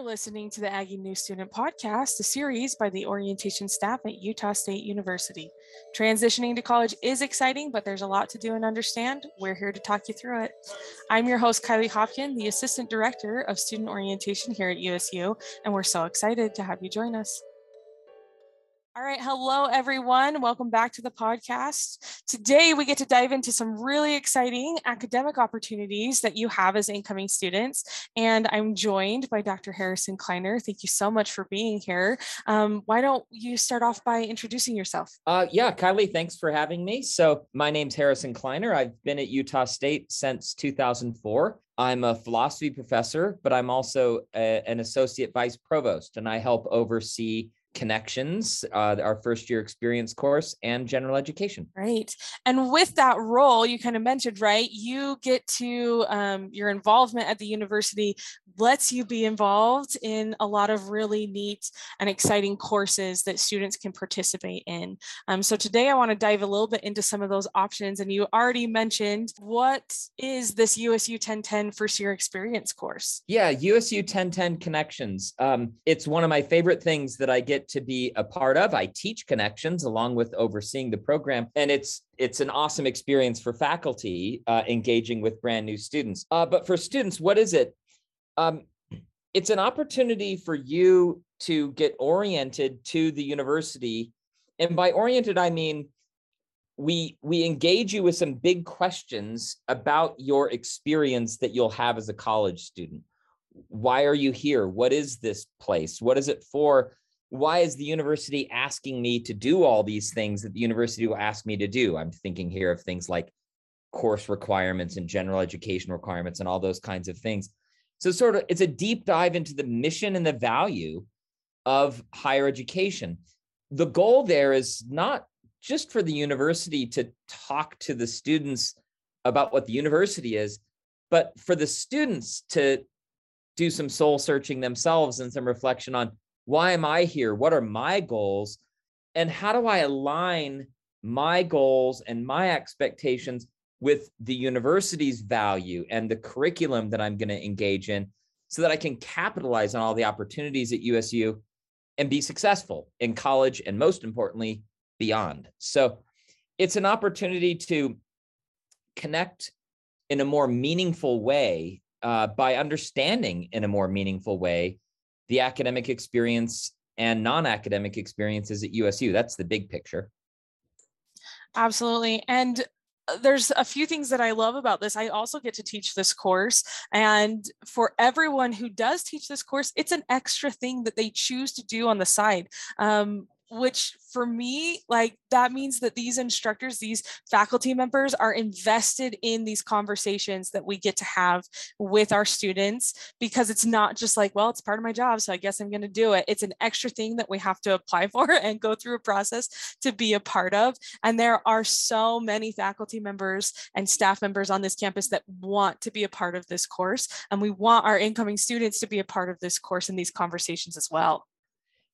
You're listening to the Aggie New Student Podcast, a series by the orientation staff at Utah State University. Transitioning to college is exciting, but there's a lot to do and understand. We're here to talk you through it. I'm your host, Kylie Hopkin, the Assistant Director of Student Orientation here at USU, and we're so excited to have you join us. All right. Hello, everyone. Welcome back to the podcast. Today, we get to dive into some really exciting academic opportunities that you have as incoming students. And I'm joined by Dr. Harrison Kleiner. Thank you so much for being here. Um, why don't you start off by introducing yourself? Uh, yeah, Kylie, thanks for having me. So, my name's Harrison Kleiner. I've been at Utah State since 2004. I'm a philosophy professor, but I'm also a, an associate vice provost, and I help oversee connections uh, our first year experience course and general education. Right and with that role you kind of mentioned right you get to um, your involvement at the university lets you be involved in a lot of really neat and exciting courses that students can participate in. Um, so today i want to dive a little bit into some of those options and you already mentioned what is this usu 1010 first year experience course? Yeah usu 1010 connections. Um, it's one of my favorite things that i get get to be a part of. I teach connections along with overseeing the program, and it's it's an awesome experience for faculty uh, engaging with brand new students. Uh, but for students, what is it? Um, it's an opportunity for you to get oriented to the university, and by oriented I mean we we engage you with some big questions about your experience that you'll have as a college student why are you here what is this place what is it for why is the university asking me to do all these things that the university will ask me to do? I'm thinking here of things like course requirements and general education requirements and all those kinds of things. So, sort of, it's a deep dive into the mission and the value of higher education. The goal there is not just for the university to talk to the students about what the university is, but for the students to do some soul searching themselves and some reflection on why am I here? What are my goals? And how do I align my goals and my expectations with the university's value and the curriculum that I'm going to engage in so that I can capitalize on all the opportunities at USU and be successful in college and most importantly, beyond. So it's an opportunity to connect in a more meaningful way uh, by understanding in a more meaningful way the academic experience and non-academic experiences at USU. That's the big picture. Absolutely. And uh, there's a few things that I love about this. I also get to teach this course. And for everyone who does teach this course, it's an extra thing that they choose to do on the side. Um, which for me like that means that these instructors these faculty members are invested in these conversations that we get to have with our students because it's not just like well it's part of my job so i guess i'm going to do it. It's an extra thing that we have to apply for and go through a process to be a part of and there are so many faculty members and staff members on this campus that want to be a part of this course and we want our incoming students to be a part of this course and these conversations as well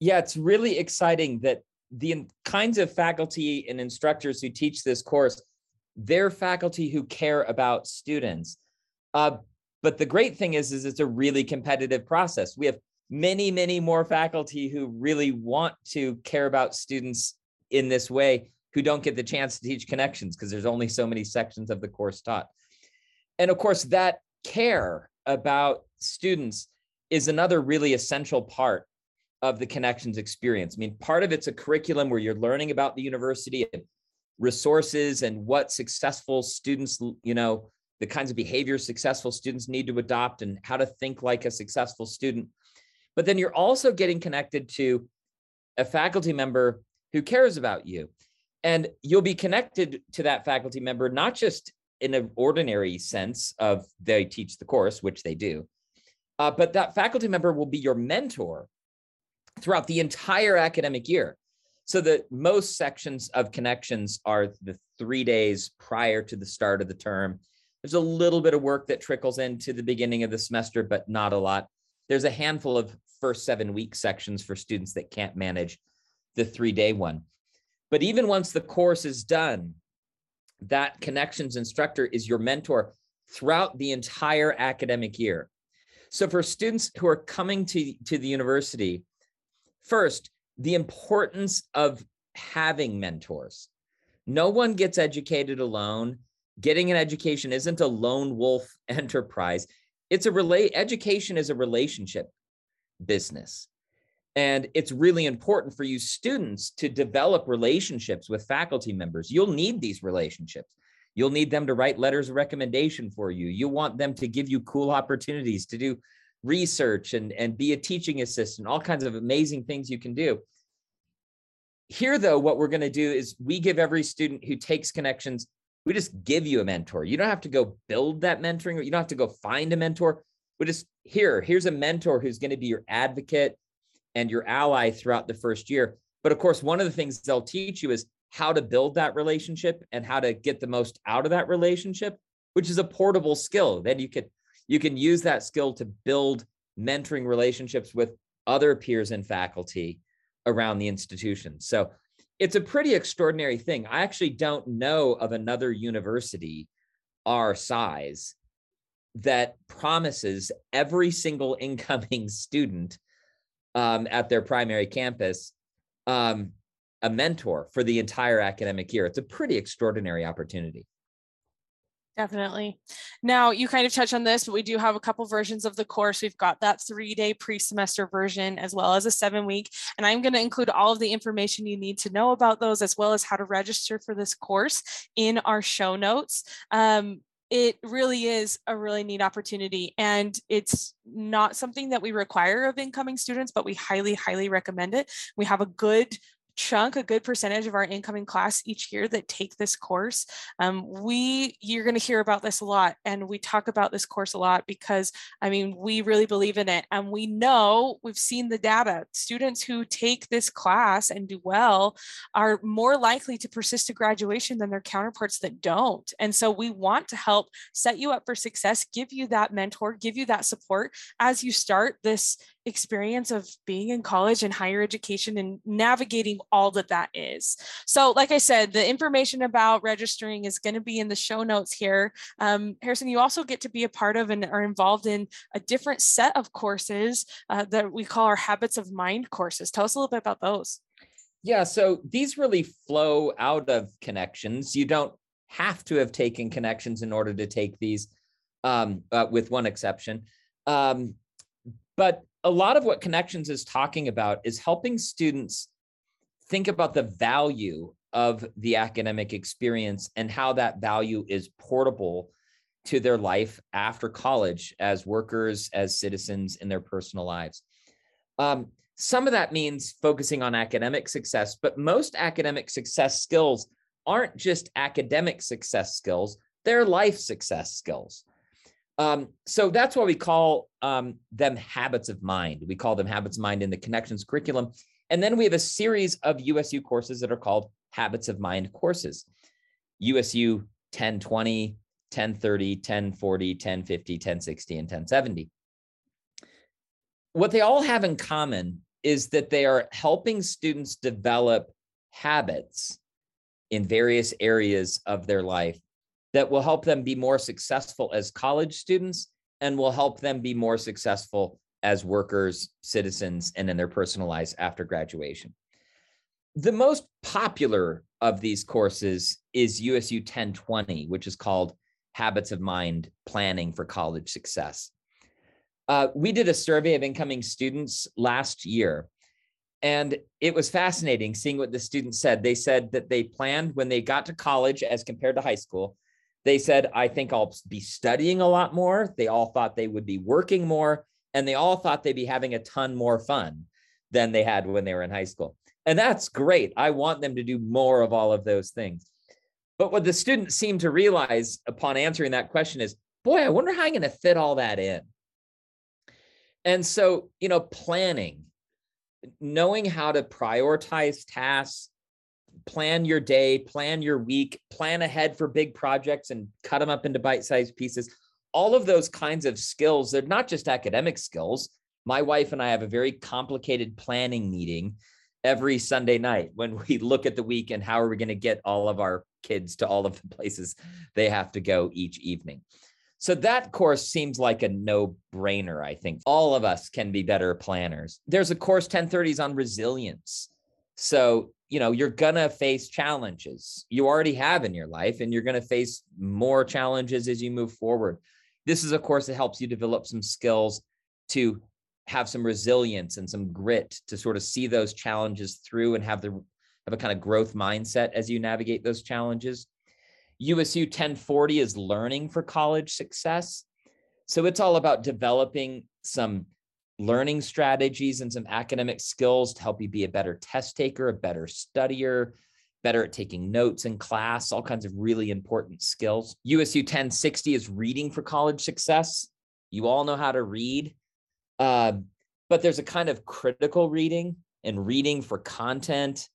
yeah, it's really exciting that the kinds of faculty and instructors who teach this course, they're faculty who care about students. Uh, but the great thing is, is it's a really competitive process. We have many, many more faculty who really want to care about students in this way who don't get the chance to teach connections because there's only so many sections of the course taught. And of course, that care about students is another really essential part of the connections experience. I mean, part of it's a curriculum where you're learning about the university and resources and what successful students, you know, the kinds of behaviors successful students need to adopt and how to think like a successful student. But then you're also getting connected to a faculty member who cares about you. And you'll be connected to that faculty member, not just in an ordinary sense of they teach the course, which they do, uh, but that faculty member will be your mentor throughout the entire academic year. So the most sections of connections are the three days prior to the start of the term. There's a little bit of work that trickles into the beginning of the semester, but not a lot. There's a handful of first seven week sections for students that can't manage the three day one. But even once the course is done, that connections instructor is your mentor throughout the entire academic year. So for students who are coming to, to the university, first, the importance of having mentors. No one gets educated alone. Getting an education isn't a lone wolf enterprise. It's a relate education is a relationship business. And it's really important for you students to develop relationships with faculty members. You'll need these relationships. You'll need them to write letters of recommendation for you. You want them to give you cool opportunities to do research and, and be a teaching assistant, all kinds of amazing things you can do. Here, though, what we're going to do is we give every student who takes connections, we just give you a mentor. You don't have to go build that mentoring, or you don't have to go find a mentor. We just here, here's a mentor who's going to be your advocate and your ally throughout the first year. But of course, one of the things they'll teach you is how to build that relationship and how to get the most out of that relationship, which is a portable skill. Then you can you can use that skill to build mentoring relationships with other peers and faculty around the institution. So it's a pretty extraordinary thing. I actually don't know of another university our size that promises every single incoming student um, at their primary campus um, a mentor for the entire academic year. It's a pretty extraordinary opportunity. Definitely. Now, you kind of touch on this, but we do have a couple versions of the course. We've got that three day pre semester version as well as a seven week. And I'm going to include all of the information you need to know about those, as well as how to register for this course in our show notes. Um, it really is a really neat opportunity and it's not something that we require of incoming students but we highly highly recommend it we have a good chunk, a good percentage of our incoming class each year that take this course. Um, we, you're going to hear about this a lot, and we talk about this course a lot because, I mean, we really believe in it, and we know we've seen the data. Students who take this class and do well are more likely to persist to graduation than their counterparts that don't. And so we want to help set you up for success, give you that mentor, give you that support as you start this experience of being in college and higher education and navigating all that that is. So, like I said, the information about registering is going to be in the show notes here. Um, Harrison, you also get to be a part of and are involved in a different set of courses uh, that we call our Habits of Mind courses. Tell us a little bit about those. Yeah, so these really flow out of connections. You don't have to have taken connections in order to take these, um, uh, with one exception. Um, but a lot of what Connections is talking about is helping students think about the value of the academic experience and how that value is portable to their life after college as workers, as citizens in their personal lives. Um, some of that means focusing on academic success, but most academic success skills aren't just academic success skills, they're life success skills. Um, so that's why we call um, them habits of mind. We call them habits of mind in the connections curriculum. And then we have a series of USU courses that are called habits of mind courses. USU 1020, 1030, 1040, 1050, 1060, and 1070. What they all have in common is that they are helping students develop habits in various areas of their life that will help them be more successful as college students and will help them be more successful as workers, citizens, and in their personal lives after graduation. The most popular of these courses is USU 1020, which is called Habits of Mind Planning for College Success. Uh, we did a survey of incoming students last year, and it was fascinating seeing what the students said. They said that they planned when they got to college as compared to high school, they said, I think I'll be studying a lot more. They all thought they would be working more, and they all thought they'd be having a ton more fun than they had when they were in high school. And that's great. I want them to do more of all of those things. But what the students seem to realize upon answering that question is, boy, I wonder how I'm going to fit all that in. And so, you know, planning, knowing how to prioritize tasks, plan your day, plan your week, plan ahead for big projects and cut them up into bite sized pieces. All of those kinds of skills, they're not just academic skills. My wife and I have a very complicated planning meeting every Sunday night when we look at the week and how are we going to get all of our kids to all of the places they have to go each evening. So that course seems like a no brainer. I think all of us can be better planners. There's a course 1030s on resilience. So, you know, you're to face challenges you already have in your life, and you're to face more challenges as you move forward. This is a course that helps you develop some skills to have some resilience and some grit to sort of see those challenges through and have the have a kind of growth mindset as you navigate those challenges. USU 1040 is learning for college success. So it's all about developing some learning strategies and some academic skills to help you be a better test taker, a better studier, better at taking notes in class, all kinds of really important skills. USU 1060 is reading for college success. You all know how to read, uh, but there's a kind of critical reading and reading for content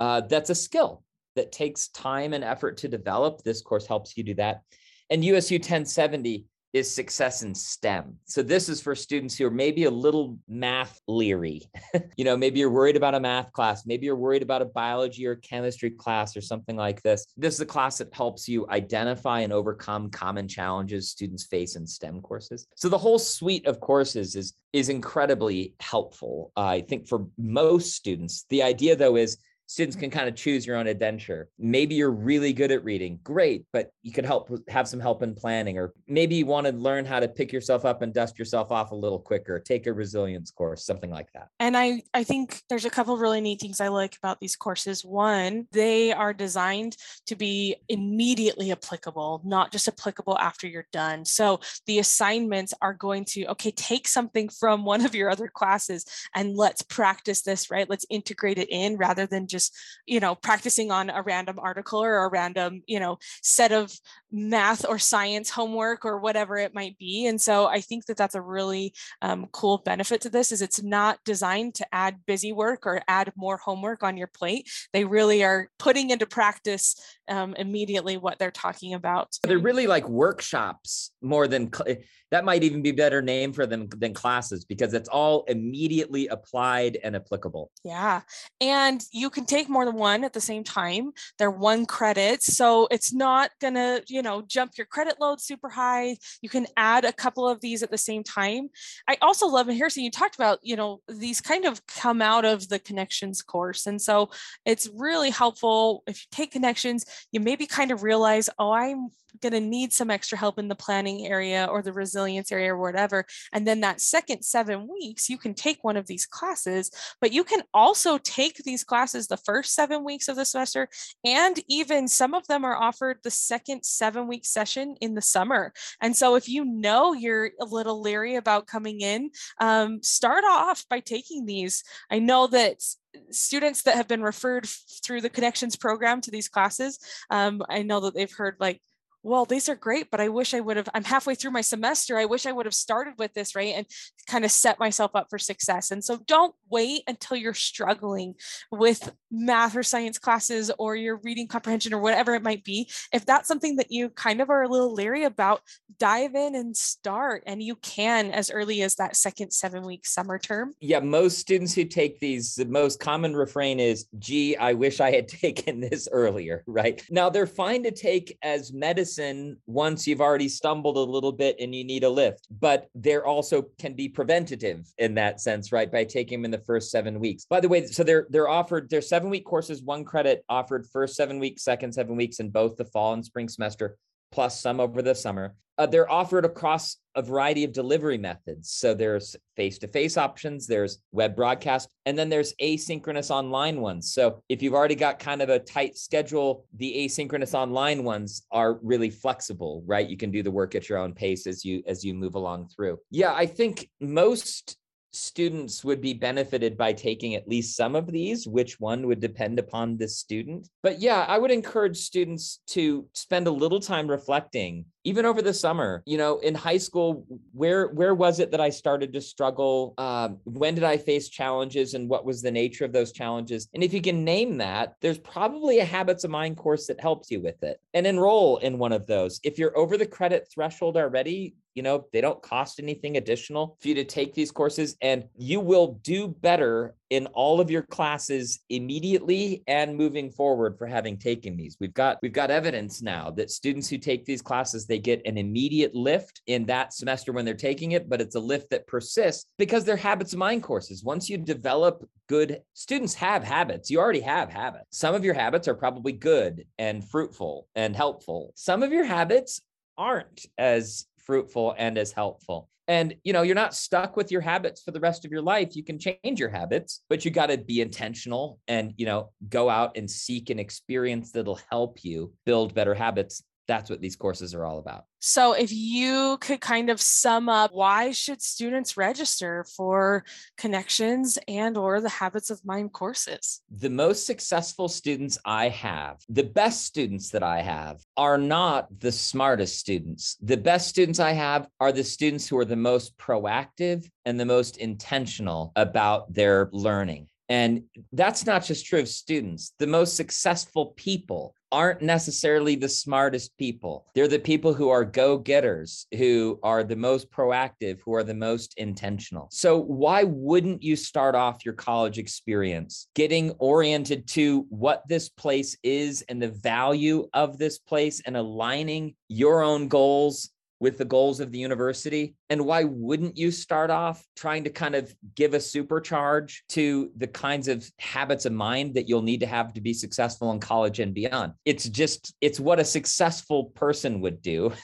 uh, that's a skill that takes time and effort to develop. This course helps you do that. And USU 1070 is success in STEM. So this is for students who are maybe a little math leery. you know, maybe you're worried about a math class, maybe you're worried about a biology or chemistry class or something like this. This is a class that helps you identify and overcome common challenges students face in STEM courses. So the whole suite of courses is is incredibly helpful. Uh, I think for most students, the idea though is students can kind of choose your own adventure. Maybe you're really good at reading, great, but you could help have some help in planning, or maybe you want to learn how to pick yourself up and dust yourself off a little quicker, take a resilience course, something like that. And I, I think there's a couple really neat things I like about these courses. One, they are designed to be immediately applicable, not just applicable after you're done. So the assignments are going to, okay, take something from one of your other classes and let's practice this, right? Let's integrate it in rather than just just you know practicing on a random article or a random you know set of math or science homework or whatever it might be. And so i think that that's a really um, cool benefit to this is it's not designed to add busy work or add more homework on your plate. They really are putting into practice um, immediately what they're talking about. They're really like workshops more than cl- that might even be better name for them than classes because it's all immediately applied and applicable. Yeah. And you can take more than one at the same time. They're one credit. So it's not going to, you know, jump your credit load super high. You can add a couple of these at the same time. I also love, and Harrison, you talked about, you know, these kind of come out of the connections course. And so it's really helpful if you take connections, you maybe kind of realize, oh, I'm going to need some extra help in the planning area or the resilience area or whatever. And then that second seven weeks, you can take one of these classes, but you can also take these classes the first seven weeks of the semester. And even some of them are offered the second seven week session in the summer. And so if you know you're a little leery about coming in, um, start off by taking these. I know that students that have been referred through the connections program to these classes um, i know that they've heard like well, these are great, but I wish I would have, I'm halfway through my semester. I wish I would have started with this, right? And kind of set myself up for success. And so don't wait until you're struggling with math or science classes or your reading comprehension or whatever it might be. If that's something that you kind of are a little leery about, dive in and start. And you can as early as that second seven week summer term. Yeah, most students who take these, the most common refrain is, gee, I wish I had taken this earlier, right? Now they're fine to take as medicine once you've already stumbled a little bit and you need a lift. But there also can be preventative in that sense, right? By taking them in the first seven weeks. By the way, so they're they're offered they're week courses, one credit offered first seven weeks, second seven weeks in both the fall and spring semester plus some over the summer. Uh, they're offered across a variety of delivery methods. So there's face to face options, there's web broadcast, and then there's asynchronous online ones. So if you've already got kind of a tight schedule, the asynchronous online ones are really flexible, right? You can do the work at your own pace as you as you move along through. Yeah, I think most students would be benefited by taking at least some of these which one would depend upon the student. But yeah i would encourage students to spend a little time reflecting even over the summer you know in high school where where was it that i started to struggle? Um, when did i face challenges and what was the nature of those challenges? And if you can name that there's probably a habits of mind course that helps you with it. And enroll in one of those. If you're over the credit threshold already you know they don't cost anything additional for you to take these courses and you will do better in all of your classes immediately and moving forward for having taken these. We've got we've got evidence now that students who take these classes they get an immediate lift in that semester when they're taking it, but it's a lift that persists because they're habits of mind courses. Once you develop good students have habits. You already have habits. Some of your habits are probably good and fruitful and helpful. Some of your habits aren't as fruitful and as helpful and you know you're not stuck with your habits for the rest of your life. You can change your habits but you got to be intentional and you know go out and seek an experience that'll help you build better habits that's what these courses are all about. So if you could kind of sum up why should students register for connections and or the habits of mind courses? The most successful students I have, the best students that I have are not the smartest students. The best students I have are the students who are the most proactive and the most intentional about their learning. And that's not just true of students. The most successful people aren't necessarily the smartest people. They're the people who are go getters, who are the most proactive, who are the most intentional. So, why wouldn't you start off your college experience getting oriented to what this place is and the value of this place and aligning your own goals with the goals of the university? And why wouldn't you start off trying to kind of give a supercharge to the kinds of habits of mind that you'll need to have to be successful in college and beyond? It's just, it's what a successful person would do.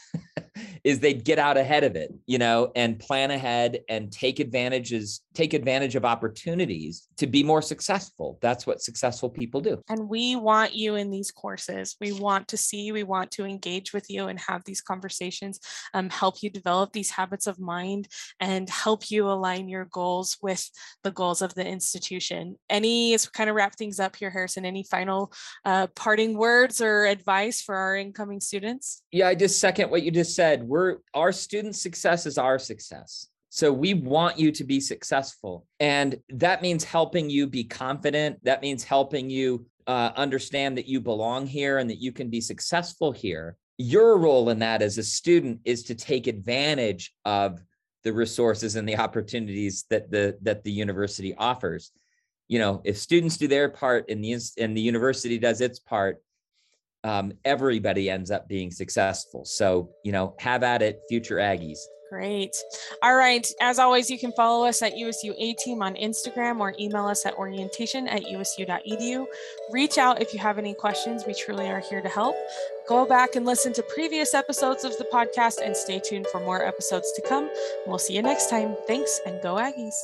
is they'd get out ahead of it, you know, and plan ahead and take advantages, take advantage of opportunities to be more successful. That's what successful people do. And we want you in these courses. We want to see, you. we want to engage with you and have these conversations, um, help you develop these habits of mind and help you align your goals with the goals of the institution. Any, as kind of wrap things up here, Harrison, any final uh, parting words or advice for our incoming students? Yeah, I just second what you just said we're our student success is our success. So we want you to be successful. And that means helping you be confident. That means helping you uh, understand that you belong here and that you can be successful here. Your role in that as a student is to take advantage of the resources and the opportunities that the that the university offers. You know, if students do their part and the and the university does its part, um, everybody ends up being successful. So, you know, have at it, future Aggies. Great. All right. As always, you can follow us at USU A Team on Instagram or email us at orientation at usu.edu. Reach out if you have any questions. We truly are here to help. Go back and listen to previous episodes of the podcast and stay tuned for more episodes to come. We'll see you next time. Thanks and go Aggies.